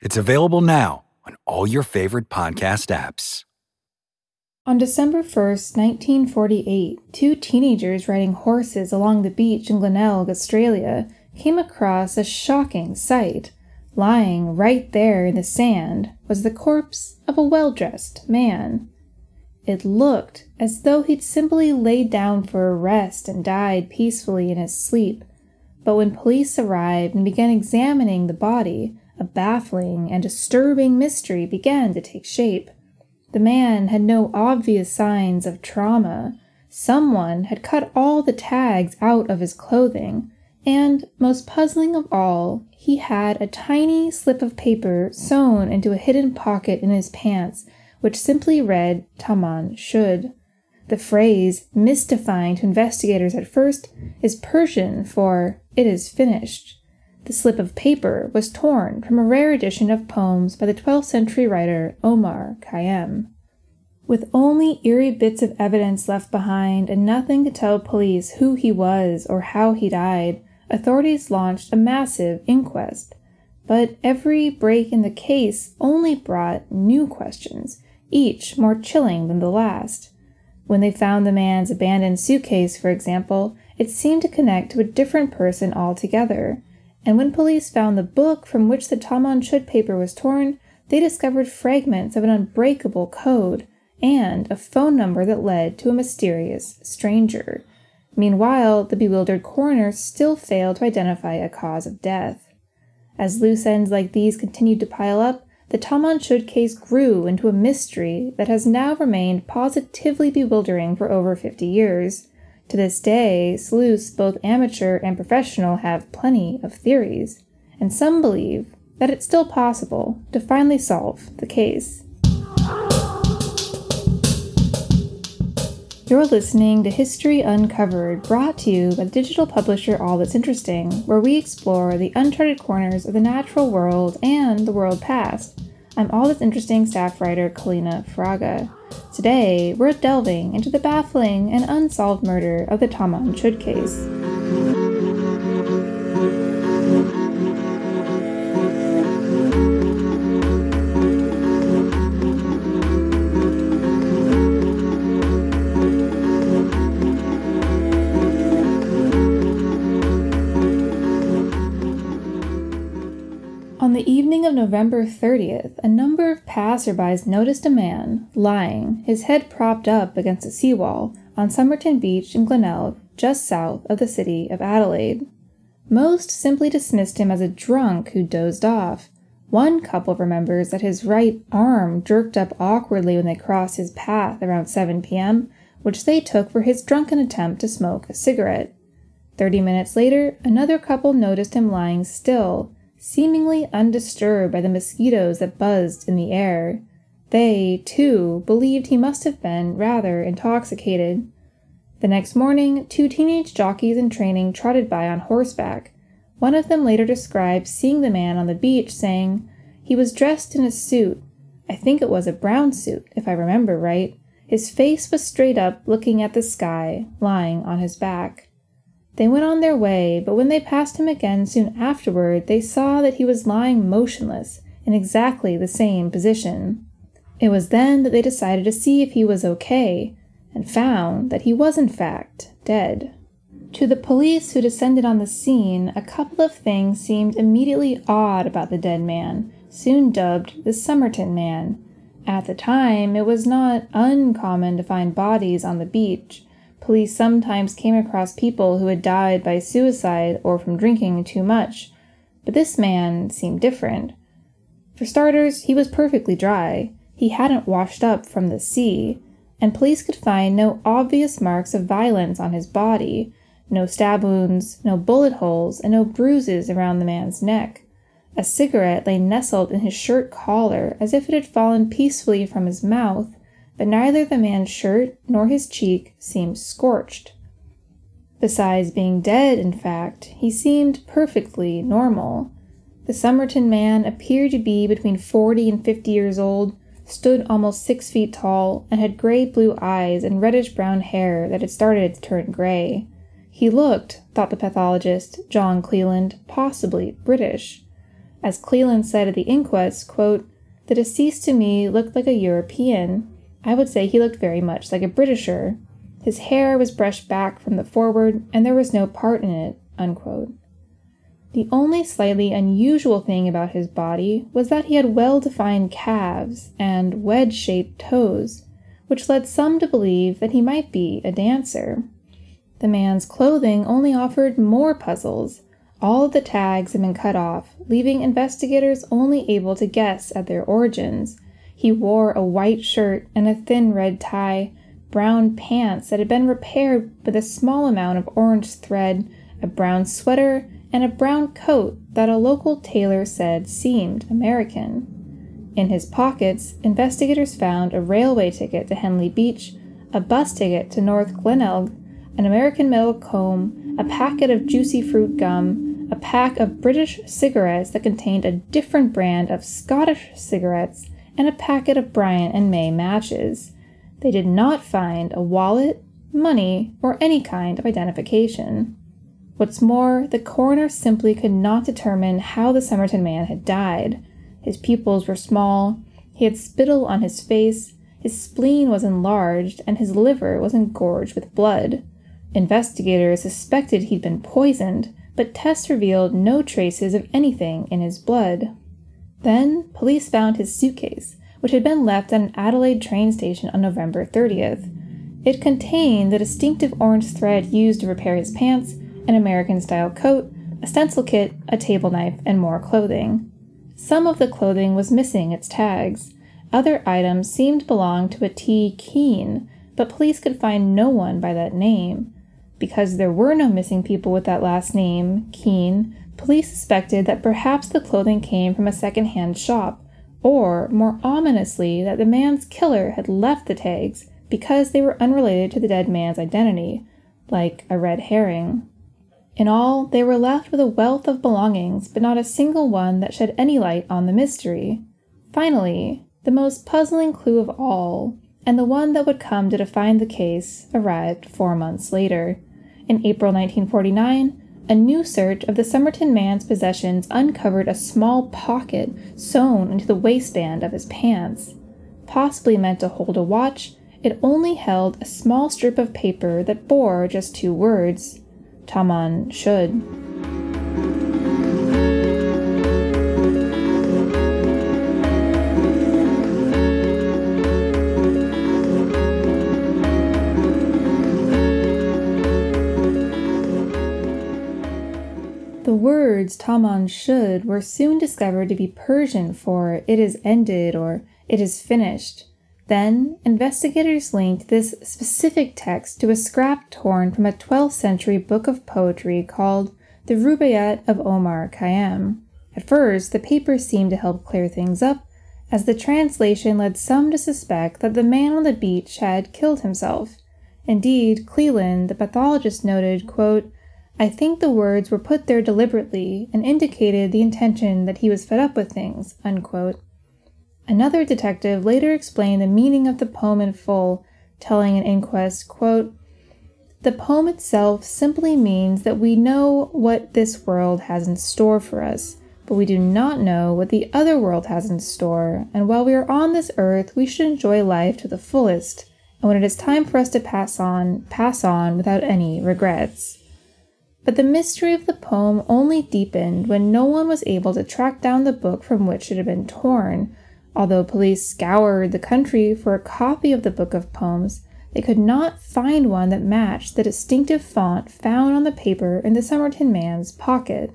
It's available now on all your favorite podcast apps. On December 1st, 1948, two teenagers riding horses along the beach in Glenelg, Australia, came across a shocking sight. Lying right there in the sand was the corpse of a well dressed man. It looked as though he'd simply laid down for a rest and died peacefully in his sleep. But when police arrived and began examining the body, a baffling and disturbing mystery began to take shape. The man had no obvious signs of trauma. Someone had cut all the tags out of his clothing, and, most puzzling of all, he had a tiny slip of paper sewn into a hidden pocket in his pants, which simply read Taman Shud. The phrase, mystifying to investigators at first, is Persian for it is finished. The slip of paper was torn from a rare edition of poems by the 12th century writer Omar Khayyam. With only eerie bits of evidence left behind and nothing to tell police who he was or how he died, authorities launched a massive inquest. But every break in the case only brought new questions, each more chilling than the last. When they found the man's abandoned suitcase, for example, it seemed to connect to a different person altogether and when police found the book from which the Taman Shud paper was torn, they discovered fragments of an unbreakable code and a phone number that led to a mysterious stranger. Meanwhile, the bewildered coroner still failed to identify a cause of death. As loose ends like these continued to pile up, the Taman Shud case grew into a mystery that has now remained positively bewildering for over 50 years. To this day, sleuths, both amateur and professional, have plenty of theories, and some believe that it's still possible to finally solve the case. You're listening to History Uncovered, brought to you by digital publisher All That's Interesting, where we explore the uncharted corners of the natural world and the world past. I'm All That's Interesting staff writer Kaleena Fraga. Today, we're delving into the baffling and unsolved murder of the Taman Shud case. November 30th, a number of passerbys noticed a man lying, his head propped up against a seawall, on Somerton Beach in Glenelg, just south of the city of Adelaide. Most simply dismissed him as a drunk who dozed off. One couple remembers that his right arm jerked up awkwardly when they crossed his path around 7 p.m., which they took for his drunken attempt to smoke a cigarette. Thirty minutes later, another couple noticed him lying still seemingly undisturbed by the mosquitoes that buzzed in the air. They, too, believed he must have been rather intoxicated. The next morning, two teenage jockeys in training trotted by on horseback. One of them later described seeing the man on the beach, saying, He was dressed in a suit. I think it was a brown suit, if I remember right. His face was straight up, looking at the sky, lying on his back. They went on their way, but when they passed him again soon afterward, they saw that he was lying motionless in exactly the same position. It was then that they decided to see if he was okay, and found that he was in fact dead. To the police who descended on the scene, a couple of things seemed immediately odd about the dead man, soon dubbed the Somerton Man. At the time, it was not uncommon to find bodies on the beach. Police sometimes came across people who had died by suicide or from drinking too much, but this man seemed different. For starters, he was perfectly dry. He hadn't washed up from the sea, and police could find no obvious marks of violence on his body no stab wounds, no bullet holes, and no bruises around the man's neck. A cigarette lay nestled in his shirt collar as if it had fallen peacefully from his mouth, but neither the man's shirt nor his cheek seemed scorched. Besides being dead, in fact, he seemed perfectly normal. The Somerton man appeared to be between forty and fifty years old, stood almost six feet tall, and had gray blue eyes and reddish brown hair that had started to turn gray. He looked, thought the pathologist, John Cleland, possibly British. As Cleland said at the inquest, quote, the deceased to me looked like a European. I would say he looked very much like a Britisher. His hair was brushed back from the forward, and there was no part in it. Unquote. The only slightly unusual thing about his body was that he had well defined calves and wedge shaped toes, which led some to believe that he might be a dancer. The man's clothing only offered more puzzles. All of the tags had been cut off, leaving investigators only able to guess at their origins. He wore a white shirt and a thin red tie, brown pants that had been repaired with a small amount of orange thread, a brown sweater, and a brown coat that a local tailor said seemed American. In his pockets, investigators found a railway ticket to Henley Beach, a bus ticket to North Glenelg, an American metal comb, a packet of juicy fruit gum, a pack of British cigarettes that contained a different brand of Scottish cigarettes, and a packet of Bryant and May matches. They did not find a wallet, money, or any kind of identification. What's more, the coroner simply could not determine how the Somerton man had died. His pupils were small, he had spittle on his face, his spleen was enlarged, and his liver was engorged with blood. Investigators suspected he'd been poisoned, but tests revealed no traces of anything in his blood. Then, police found his suitcase, which had been left at an Adelaide train station on November 30th. It contained the distinctive orange thread used to repair his pants, an American style coat, a stencil kit, a table knife, and more clothing. Some of the clothing was missing its tags. Other items seemed to belong to a T. Keane, but police could find no one by that name. Because there were no missing people with that last name, Keane, police suspected that perhaps the clothing came from a second-hand shop, or, more ominously, that the man's killer had left the tags because they were unrelated to the dead man's identity, like a red herring. In all, they were left with a wealth of belongings, but not a single one that shed any light on the mystery. Finally, the most puzzling clue of all, and the one that would come to define the case, arrived four months later. In April 1949, a new search of the Somerton man's possessions uncovered a small pocket sewn into the waistband of his pants. Possibly meant to hold a watch, it only held a small strip of paper that bore just two words Taman Shud. The words Taman Shud were soon discovered to be Persian for it is ended or it is finished. Then, investigators linked this specific text to a scrap torn from a 12th century book of poetry called the Rubaiyat of Omar Khayyam. At first, the paper seemed to help clear things up, as the translation led some to suspect that the man on the beach had killed himself. Indeed, Cleland, the pathologist, noted, quote, I think the words were put there deliberately and indicated the intention that he was fed up with things. Unquote. Another detective later explained the meaning of the poem in full, telling an inquest, quote, The poem itself simply means that we know what this world has in store for us, but we do not know what the other world has in store, and while we are on this earth, we should enjoy life to the fullest, and when it is time for us to pass on, pass on without any regrets. But the mystery of the poem only deepened when no one was able to track down the book from which it had been torn. Although police scoured the country for a copy of the book of poems, they could not find one that matched the distinctive font found on the paper in the Somerton man's pocket.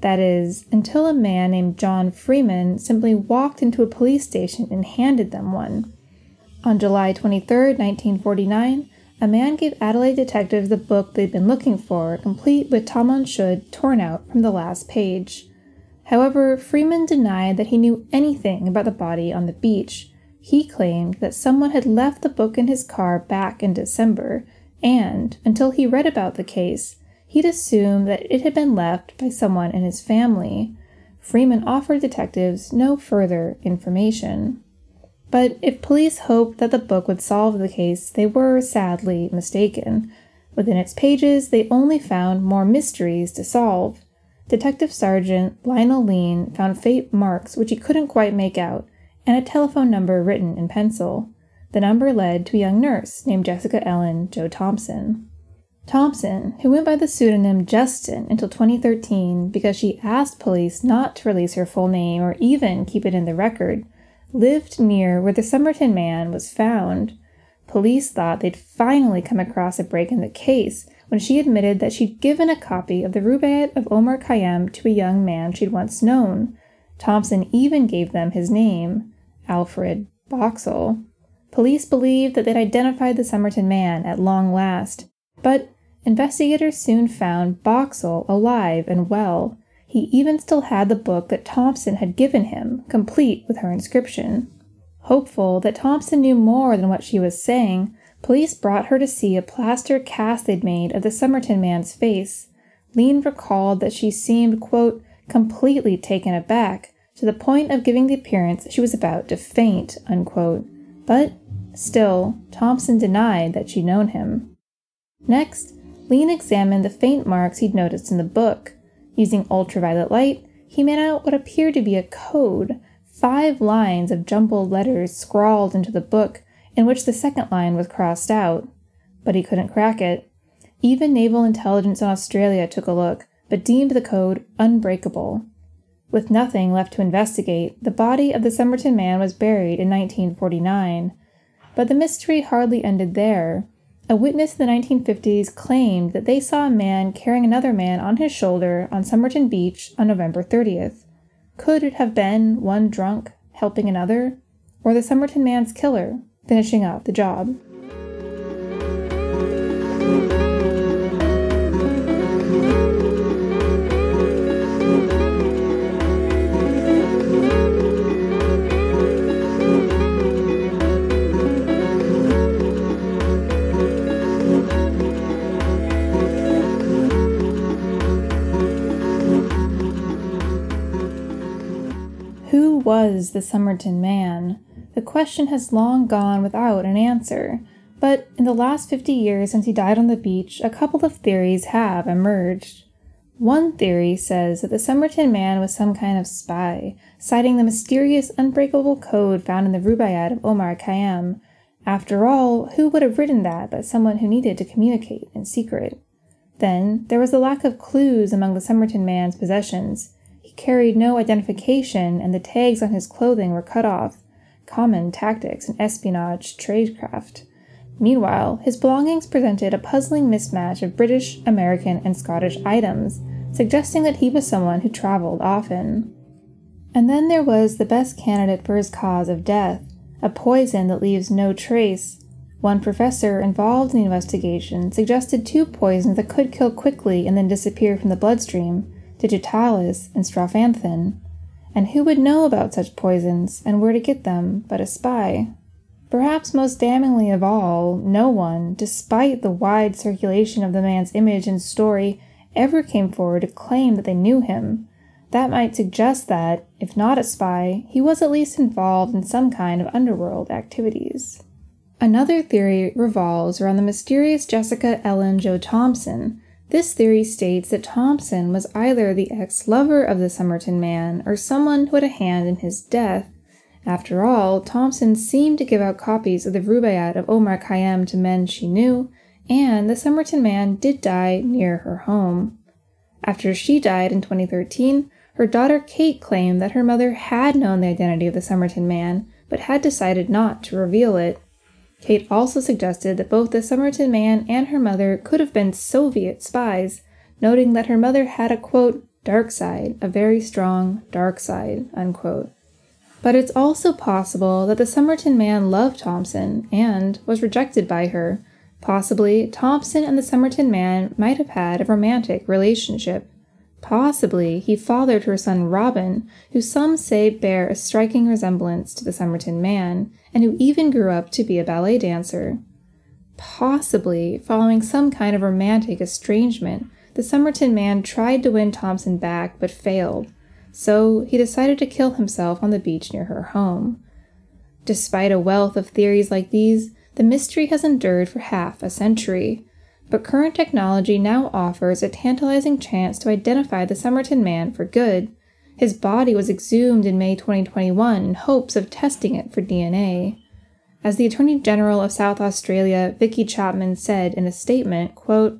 That is, until a man named John Freeman simply walked into a police station and handed them one. On July 23, 1949, a man gave Adelaide detectives the book they'd been looking for, complete with Taman Shud torn out from the last page. However, Freeman denied that he knew anything about the body on the beach. He claimed that someone had left the book in his car back in December, and, until he read about the case, he'd assumed that it had been left by someone in his family. Freeman offered detectives no further information. But if police hoped that the book would solve the case, they were sadly mistaken. Within its pages, they only found more mysteries to solve. Detective Sergeant Lionel Leane found faint marks which he couldn't quite make out, and a telephone number written in pencil. The number led to a young nurse named Jessica Ellen Joe Thompson. Thompson, who went by the pseudonym Jestyn until 2013 because she asked police not to release her full name or even keep it in the record, lived near where the Somerton man was found. Police thought they'd finally come across a break in the case when she admitted that she'd given a copy of the Rubaiyat of Omar Khayyam to a young man she'd once known. Thompson even gave them his name. Alfred Boxall. Police believed that they'd identified the Somerton man at long last, but investigators soon found Boxall alive and well. He even still had the book that Thompson had given him, complete with her inscription. Hopeful that Thompson knew more than what she was saying, police brought her to see a plaster cast they'd made of the Somerton man's face. Leane recalled that she seemed, quote, completely taken aback to the point of giving the appearance she was about to faint, unquote. But still, Thompson denied that she'd known him. Next, Leane examined the faint marks he'd noticed in the book. Using ultraviolet light, he made out what appeared to be a code, five lines of jumbled letters scrawled into the book, in which the second line was crossed out. But he couldn't crack it. Even Naval Intelligence in Australia took a look, but deemed the code unbreakable. With nothing left to investigate, the body of the Somerton man was buried in 1949. But the mystery hardly ended there. A witness in the 1950s claimed that they saw a man carrying another man on his shoulder on Somerton Beach on November 30th. Could it have been one drunk helping another, or the Somerton man's killer finishing up the job? Was the Somerton man? The question has long gone without an answer. But in the last 50 years since he died on the beach, a couple of theories have emerged. One theory says that the Somerton man was some kind of spy, citing the mysterious unbreakable code found in the Rubaiyat of Omar Khayyam. After all, who would have written that but someone who needed to communicate in secret? Then there was the lack of clues among the Somerton man's possessions. Carried no identification, and the tags on his clothing were cut off, common tactics in espionage tradecraft. Meanwhile, his belongings presented a puzzling mismatch of British, American, and Scottish items, suggesting that he was someone who traveled often. And then there was the best candidate for his cause of death a poison that leaves no trace. One professor involved in the investigation suggested two poisons that could kill quickly and then disappear from the bloodstream digitalis, and strophanthin. And who would know about such poisons and where to get them but a spy? Perhaps most damningly of all, no one, despite the wide circulation of the man's image and story, ever came forward to claim that they knew him. That might suggest that, if not a spy, he was at least involved in some kind of underworld activities. Another theory revolves around the mysterious Jessica Ellen Joe Thompson, this theory states that Thompson was either the ex lover of the Somerton man or someone who had a hand in his death. After all, Thompson seemed to give out copies of the Rubaiyat of Omar Khayyam to men she knew, and the Somerton man did die near her home. After she died in 2013, her daughter Kate claimed that her mother had known the identity of the Somerton man, but had decided not to reveal it. Kate also suggested that both the Somerton man and her mother could have been Soviet spies, noting that her mother had a quote, dark side, a very strong dark side, unquote. But it's also possible that the Somerton man loved Thompson and was rejected by her. Possibly, Thompson and the Somerton man might have had a romantic relationship. Possibly, he fathered her son Robin, who some say bear a striking resemblance to the Somerton man, and who even grew up to be a ballet dancer. Possibly, following some kind of romantic estrangement, the Somerton man tried to win Thompson back but failed, so he decided to kill himself on the beach near her home. Despite a wealth of theories like these, the mystery has endured for half a century, but current technology now offers a tantalizing chance to identify the Somerton man for good. His body was exhumed in May 2021 in hopes of testing it for DNA. As the Attorney General of South Australia, Vickie Chapman, said in a statement, quote,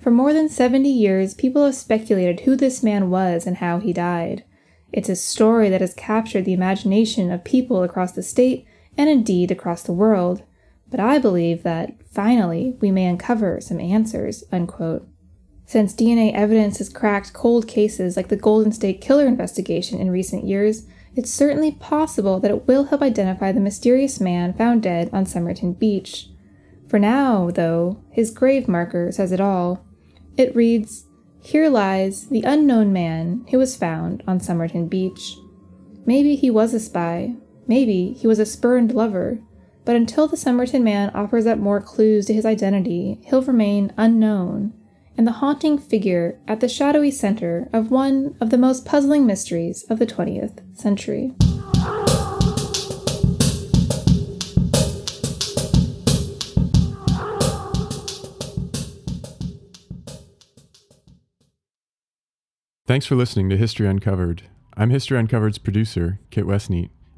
For more than 70 years, people have speculated who this man was and how he died. It's a story that has captured the imagination of people across the state and indeed across the world. But I believe that, finally, we may uncover some answers. Unquote. Since DNA evidence has cracked cold cases like the Golden State Killer investigation in recent years, it's certainly possible that it will help identify the mysterious man found dead on Somerton Beach. For now, though, his grave marker says it all. It reads Here lies the unknown man who was found on Somerton Beach. Maybe he was a spy. Maybe he was a spurned lover. But until the Somerton man offers up more clues to his identity, he'll remain unknown, and the haunting figure at the shadowy center of one of the most puzzling mysteries of the 20th century. Thanks for listening to History Uncovered. I'm History Uncovered's producer, Kit Westneat.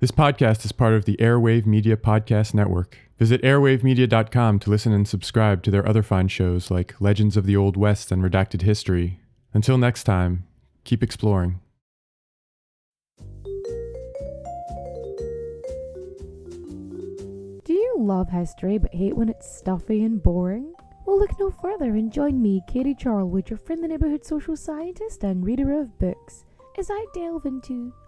This podcast is part of the Airwave Media Podcast Network. Visit airwavemedia.com to listen and subscribe to their other fine shows like Legends of the Old West and Redacted History. Until next time, keep exploring. Do you love history but hate when it's stuffy and boring? Well, look no further and join me, Katie Charlwood, your friend, the neighborhood social scientist and reader of books, as I delve into